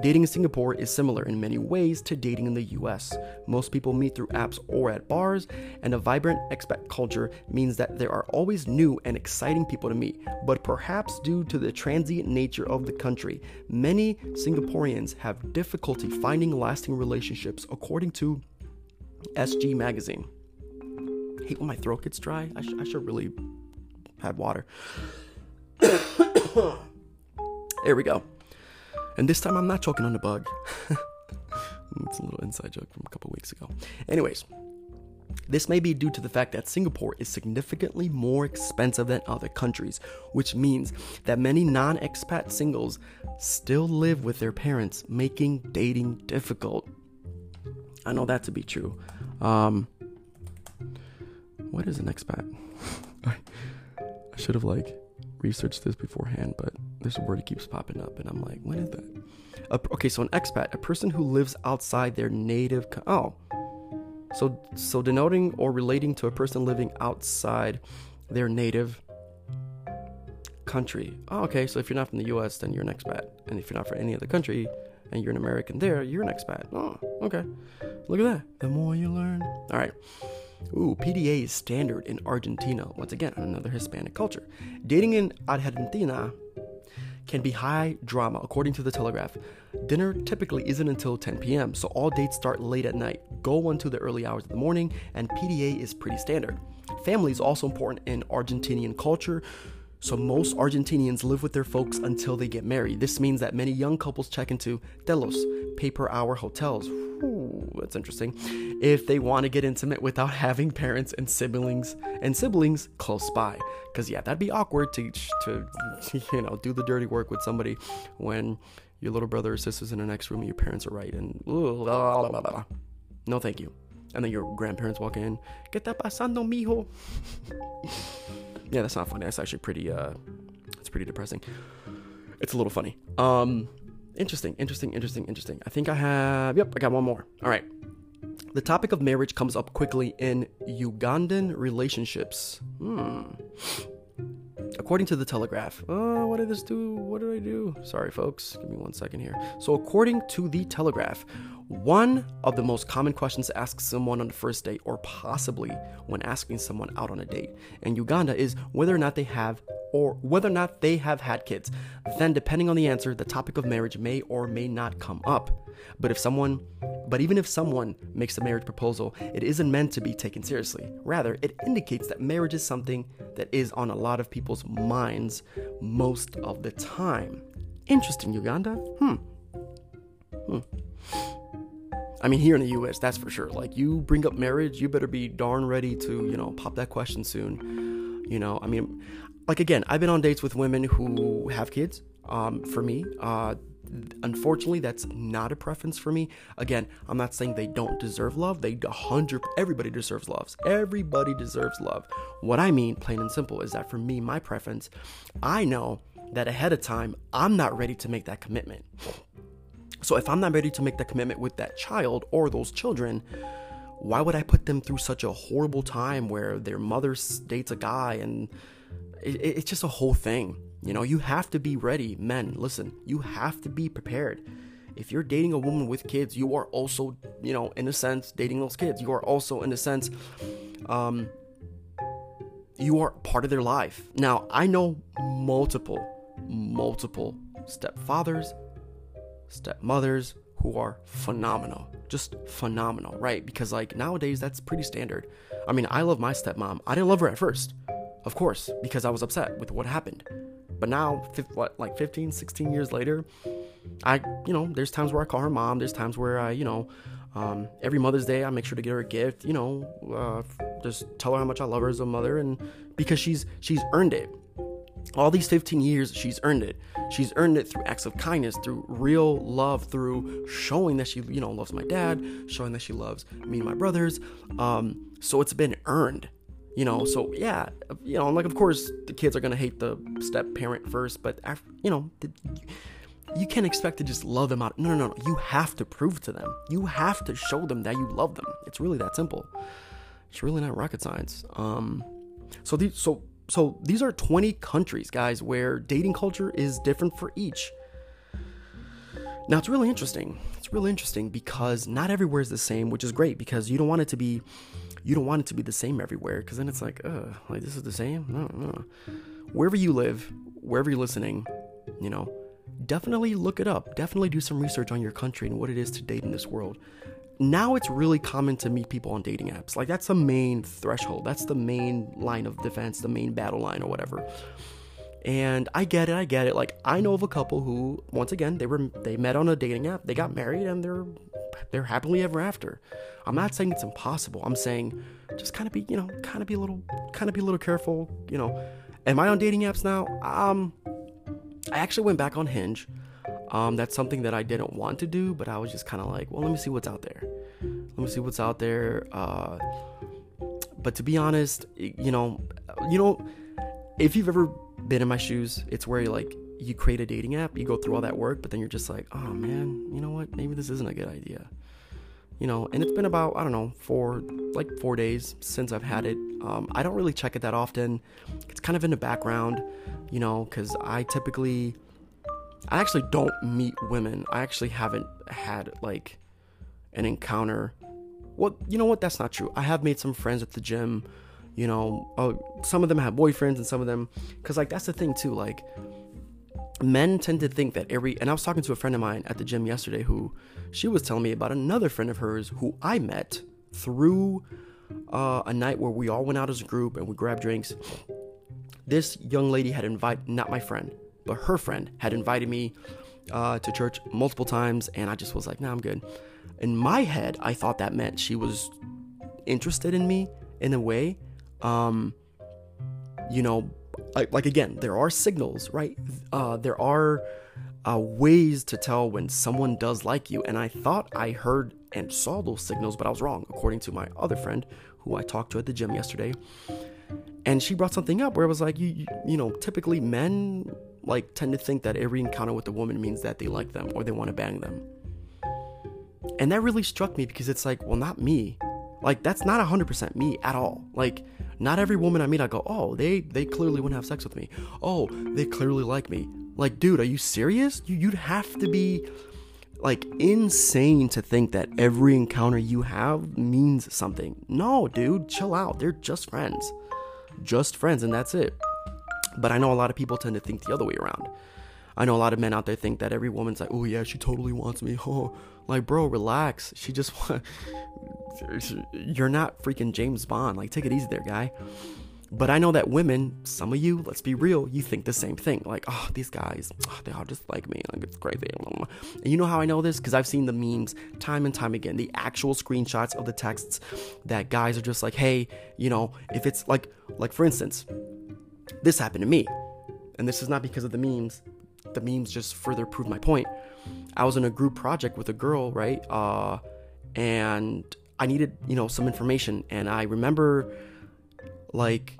Dating in Singapore is similar in many ways to dating in the US. Most people meet through apps or at bars, and a vibrant expat culture means that there are always new and exciting people to meet. But perhaps due to the transient nature of the country, many Singaporeans have difficulty finding lasting relationships, according to SG Magazine. I hate when my throat gets dry. I, sh- I should really have water. there we go. And this time I'm not choking on the bug. it's a little inside joke from a couple weeks ago. Anyways, this may be due to the fact that Singapore is significantly more expensive than other countries, which means that many non expat singles still live with their parents, making dating difficult. I know that to be true. Um, what is an expat? I should have like researched this beforehand, but there's a word that keeps popping up, and I'm like, when is that? Okay, so an expat, a person who lives outside their native. Co- oh, so so denoting or relating to a person living outside their native country. Oh, okay, so if you're not from the U.S., then you're an expat, and if you're not from any other country, and you're an American there, you're an expat. Oh, okay. Look at that. The more you learn. All right. Ooh, PDA is standard in Argentina. Once again, another Hispanic culture. Dating in Argentina can be high drama, according to the Telegraph. Dinner typically isn't until 10 p.m., so all dates start late at night, go into the early hours of the morning, and PDA is pretty standard. Family is also important in Argentinian culture, so most Argentinians live with their folks until they get married. This means that many young couples check into telos, pay per hour hotels. Ooh, that's interesting. If they want to get intimate without having parents and siblings and siblings close by, because yeah, that'd be awkward to to you know do the dirty work with somebody when your little brother or sister's in the next room and your parents are right and ooh, no thank you. And then your grandparents walk in, ¿Qué está pasando, mijo? yeah, that's not funny. That's actually pretty. Uh, it's pretty depressing. It's a little funny. Um, interesting, interesting, interesting, interesting. I think I have. Yep, I got one more. All right. The topic of marriage comes up quickly in Ugandan relationships. Hmm. According to the Telegraph, oh, what did this do? What did I do? Sorry, folks. Give me one second here. So, according to the Telegraph, one of the most common questions to ask someone on the first date, or possibly when asking someone out on a date in Uganda, is whether or not they have or whether or not they have had kids. Then, depending on the answer, the topic of marriage may or may not come up. But if someone, but even if someone makes a marriage proposal, it isn't meant to be taken seriously. Rather, it indicates that marriage is something that is on a lot of people's minds most of the time. Interesting, Uganda. Hmm. Hmm. I mean, here in the US, that's for sure. Like, you bring up marriage, you better be darn ready to, you know, pop that question soon. You know, I mean, like, again, I've been on dates with women who have kids. Um, for me, uh, unfortunately that's not a preference for me again i'm not saying they don't deserve love they 100 everybody deserves love everybody deserves love what i mean plain and simple is that for me my preference i know that ahead of time i'm not ready to make that commitment so if i'm not ready to make that commitment with that child or those children why would i put them through such a horrible time where their mother dates a guy and it, it's just a whole thing you know, you have to be ready. Men, listen, you have to be prepared. If you're dating a woman with kids, you are also, you know, in a sense, dating those kids. You are also, in a sense, um, you are part of their life. Now, I know multiple, multiple stepfathers, stepmothers who are phenomenal. Just phenomenal, right? Because like nowadays that's pretty standard. I mean, I love my stepmom. I didn't love her at first. Of course, because I was upset with what happened. But now, what, like 15, 16 years later, I, you know, there's times where I call her mom. There's times where I, you know, um, every Mother's Day, I make sure to get her a gift. You know, uh, just tell her how much I love her as a mother, and because she's she's earned it. All these 15 years, she's earned it. She's earned it through acts of kindness, through real love, through showing that she, you know, loves my dad, showing that she loves me and my brothers. Um, so it's been earned, you know. So yeah, you know, like of course the kids are gonna hate the step parent first, but after, you know, the, you can't expect to just love them out. No, no, no. You have to prove to them. You have to show them that you love them. It's really that simple. It's really not rocket science. Um, so these, so so these are 20 countries, guys, where dating culture is different for each. Now it's really interesting. It's really interesting because not everywhere is the same, which is great because you don't want it to be you don't want it to be the same everywhere because then it's like, uh, like this is the same. No, no. Wherever you live, wherever you're listening, you know, definitely look it up. Definitely do some research on your country and what it is to date in this world. Now it's really common to meet people on dating apps. Like that's the main threshold. That's the main line of defense, the main battle line or whatever. And I get it, I get it. Like I know of a couple who once again, they were they met on a dating app, they got married and they're they're happily ever after. I'm not saying it's impossible. I'm saying just kind of be, you know, kind of be a little kind of be a little careful, you know. Am I on dating apps now? Um I actually went back on Hinge. Um, that's something that I didn't want to do, but I was just kind of like, well, let me see what's out there. Let me see what's out there. Uh, but to be honest, you know, you know, if you've ever been in my shoes, it's where you like you create a dating app, you go through all that work, but then you're just like, oh man, you know what? Maybe this isn't a good idea. You know, and it's been about I don't know four like four days since I've had it. Um, I don't really check it that often. It's kind of in the background you know, because I typically, I actually don't meet women. I actually haven't had like an encounter. Well, you know what? That's not true. I have made some friends at the gym. You know, uh, some of them have boyfriends, and some of them, because like that's the thing too. Like, men tend to think that every, and I was talking to a friend of mine at the gym yesterday who, she was telling me about another friend of hers who I met through uh, a night where we all went out as a group and we grabbed drinks this young lady had invited, not my friend, but her friend had invited me uh, to church multiple times, and I just was like, nah, I'm good. In my head, I thought that meant she was interested in me in a way. Um, you know, like, like again, there are signals, right? Uh, there are uh, ways to tell when someone does like you, and I thought I heard and saw those signals, but I was wrong, according to my other friend who I talked to at the gym yesterday and she brought something up where it was like you, you, you know typically men like tend to think that every encounter with a woman means that they like them or they want to bang them. And that really struck me because it's like well not me. Like that's not 100% me at all. Like not every woman i meet i go oh they they clearly to have sex with me. Oh they clearly like me. Like dude are you serious? You, you'd have to be like insane to think that every encounter you have means something. No dude chill out. They're just friends. Just friends and that's it. But I know a lot of people tend to think the other way around. I know a lot of men out there think that every woman's like, oh yeah, she totally wants me. Oh, like bro, relax. She just want. You're not freaking James Bond. Like, take it easy there, guy. But I know that women, some of you, let's be real, you think the same thing. Like, oh, these guys, oh, they all just like me. Like, it's crazy. And you know how I know this? Because I've seen the memes time and time again, the actual screenshots of the texts that guys are just like, hey, you know, if it's like, like for instance, this happened to me. And this is not because of the memes. The memes just further prove my point. I was in a group project with a girl, right? Uh, and I needed, you know, some information. And I remember like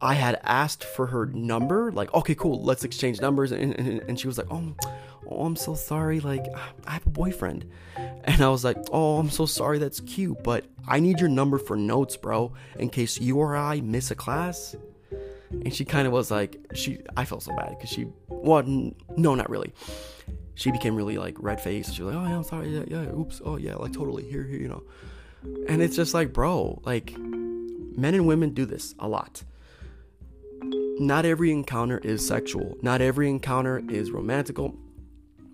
I had asked for her number, like, okay, cool, let's exchange numbers. And, and, and, she was like, oh, oh, I'm so sorry. Like, I have a boyfriend. And I was like, oh, I'm so sorry. That's cute. But I need your number for notes, bro, in case you or I miss a class. And she kind of was like, she, I felt so bad because she, well, no, not really. She became really like red faced. She was like, oh, yeah, I'm sorry. Yeah, yeah, oops. Oh, yeah, like totally. Here, here, you know. And it's just like, bro, like, Men and women do this a lot. Not every encounter is sexual. Not every encounter is romantical.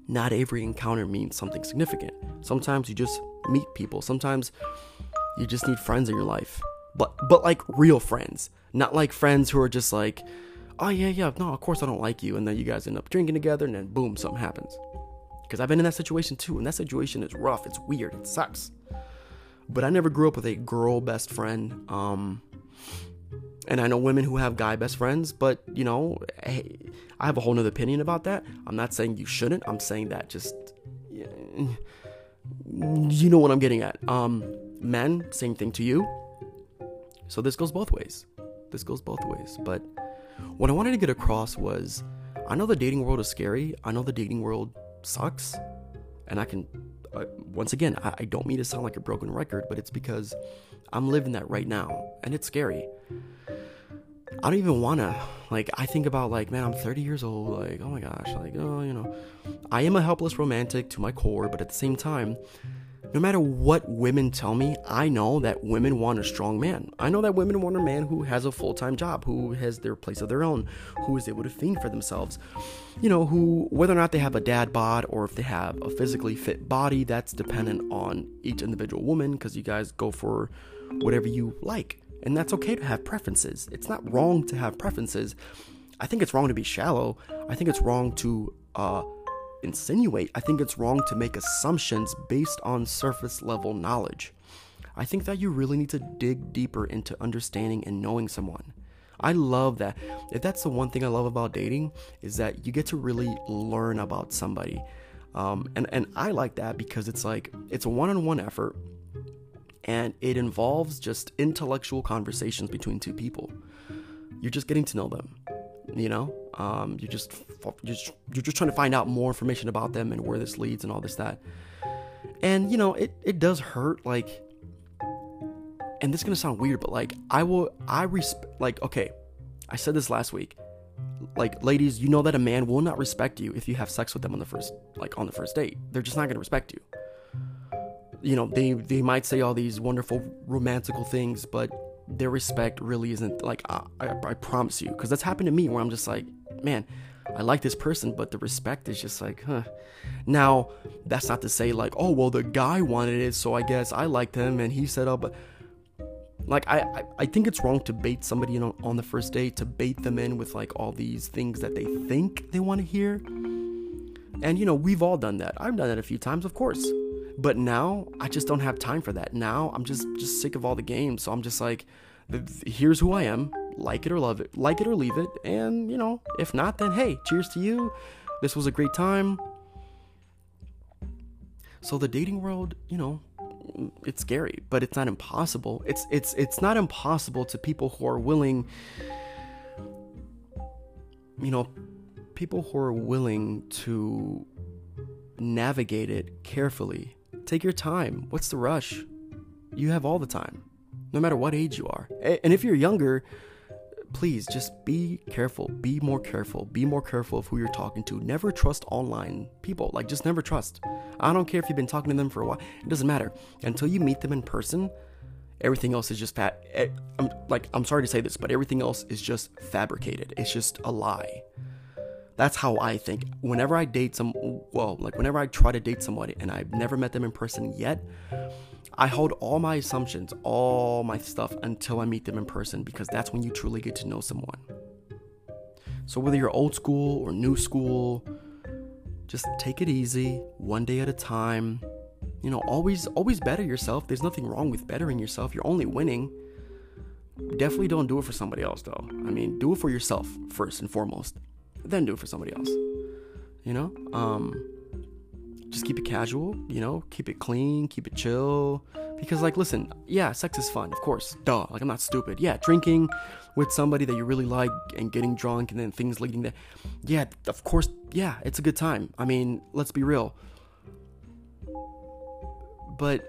Not every encounter means something significant. Sometimes you just meet people. Sometimes you just need friends in your life. But but like real friends, not like friends who are just like, "Oh yeah, yeah, no, of course I don't like you." And then you guys end up drinking together and then boom, something happens. Cuz I've been in that situation too, and that situation is rough. It's weird. It sucks. But I never grew up with a girl best friend. Um and I know women who have guy best friends, but you know, hey, I have a whole nother opinion about that. I'm not saying you shouldn't. I'm saying that just you know what I'm getting at. Um, men, same thing to you. So this goes both ways. This goes both ways. But what I wanted to get across was, I know the dating world is scary. I know the dating world sucks, and I can. Uh, once again, I, I don't mean to sound like a broken record, but it's because I'm living that right now, and it's scary. I don't even wanna. Like, I think about, like, man, I'm 30 years old. Like, oh my gosh. Like, oh, you know. I am a helpless romantic to my core, but at the same time, no matter what women tell me, I know that women want a strong man. I know that women want a man who has a full time job, who has their place of their own, who is able to think for themselves. You know, who, whether or not they have a dad bod or if they have a physically fit body, that's dependent on each individual woman because you guys go for whatever you like. And that's okay to have preferences. It's not wrong to have preferences. I think it's wrong to be shallow. I think it's wrong to uh, insinuate. I think it's wrong to make assumptions based on surface level knowledge. I think that you really need to dig deeper into understanding and knowing someone. I love that. If that's the one thing I love about dating, is that you get to really learn about somebody. Um, and, and I like that because it's like, it's a one on one effort and it involves just intellectual conversations between two people. You're just getting to know them, you know. Um, you're just you're just you're just trying to find out more information about them and where this leads and all this that. And you know, it it does hurt like. And this is gonna sound weird, but like I will I respect like okay, I said this last week. Like ladies, you know that a man will not respect you if you have sex with them on the first like on the first date. They're just not gonna respect you you know, they they might say all these wonderful romantical things, but their respect really isn't like I, I, I promise you, because that's happened to me where I'm just like, man, I like this person, but the respect is just like, huh. Now, that's not to say like, oh well, the guy wanted it, so I guess I liked him, and he said, oh, but like I, I, I think it's wrong to bait somebody in on, on the first date to bait them in with like all these things that they think they want to hear. And you know, we've all done that. I've done that a few times, of course. But now I just don't have time for that. Now I'm just just sick of all the games. So I'm just like, here's who I am. Like it or love it. Like it or leave it. And you know, if not, then hey, cheers to you. This was a great time. So the dating world, you know, it's scary, but it's not impossible. It's it's it's not impossible to people who are willing you know, people who are willing to navigate it carefully Take your time. What's the rush? You have all the time, no matter what age you are. And if you're younger, please just be careful. Be more careful. Be more careful of who you're talking to. Never trust online people. Like, just never trust. I don't care if you've been talking to them for a while, it doesn't matter. Until you meet them in person, everything else is just fat. Eh, I'm like, I'm sorry to say this, but everything else is just fabricated. It's just a lie. That's how I think. Whenever I date some, well, like whenever I try to date somebody and I've never met them in person yet, I hold all my assumptions, all my stuff until I meet them in person because that's when you truly get to know someone. So whether you're old school or new school, just take it easy, one day at a time. You know, always always better yourself. There's nothing wrong with bettering yourself. You're only winning. Definitely don't do it for somebody else though. I mean, do it for yourself first and foremost then do it for somebody else. You know? Um just keep it casual, you know, keep it clean, keep it chill. Because like listen, yeah, sex is fun, of course. Duh. Like I'm not stupid. Yeah, drinking with somebody that you really like and getting drunk and then things leading to Yeah, of course, yeah, it's a good time. I mean, let's be real. But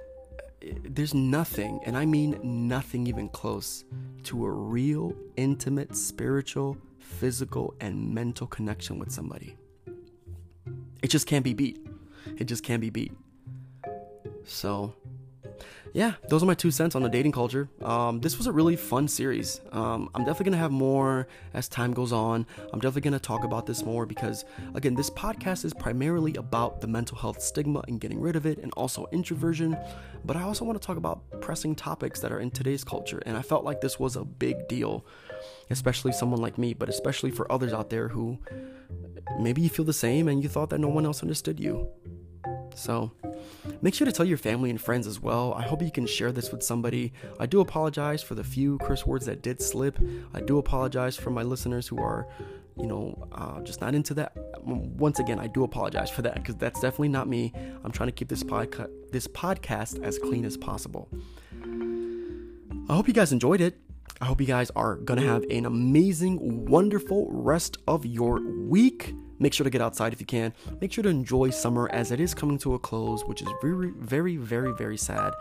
eh, there's nothing, and I mean nothing even close to a real, intimate, spiritual, physical and mental connection with somebody. It just can't be beat. It just can't be beat. So, yeah, those are my two cents on the dating culture. Um, this was a really fun series. Um, I'm definitely gonna have more as time goes on. I'm definitely gonna talk about this more because, again, this podcast is primarily about the mental health stigma and getting rid of it, and also introversion. But I also want to talk about pressing topics that are in today's culture, and I felt like this was a big deal, especially someone like me, but especially for others out there who maybe you feel the same and you thought that no one else understood you. So, make sure to tell your family and friends as well. I hope you can share this with somebody. I do apologize for the few curse words that did slip. I do apologize for my listeners who are, you know, uh, just not into that. Once again, I do apologize for that because that's definitely not me. I'm trying to keep this this podcast as clean as possible. I hope you guys enjoyed it. I hope you guys are gonna have an amazing, wonderful rest of your week. Make sure to get outside if you can. Make sure to enjoy summer as it is coming to a close, which is very, very, very, very sad.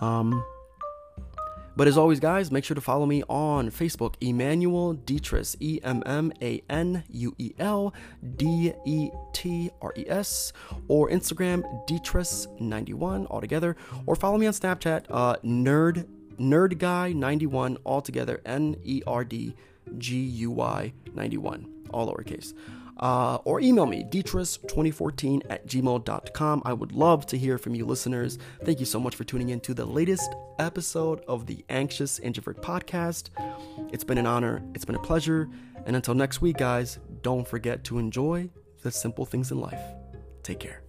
Um, but as always, guys, make sure to follow me on Facebook, Emmanuel Detres, E M M A N U E L D E T R E S, or Instagram, Detres91 altogether, or follow me on Snapchat, uh, Nerd Nerd Guy 91 altogether, N E R D G U Y 91, all lowercase uh, or email me, detres2014 at gmail.com. I would love to hear from you listeners. Thank you so much for tuning in to the latest episode of the Anxious Introvert podcast. It's been an honor, it's been a pleasure. And until next week, guys, don't forget to enjoy the simple things in life. Take care.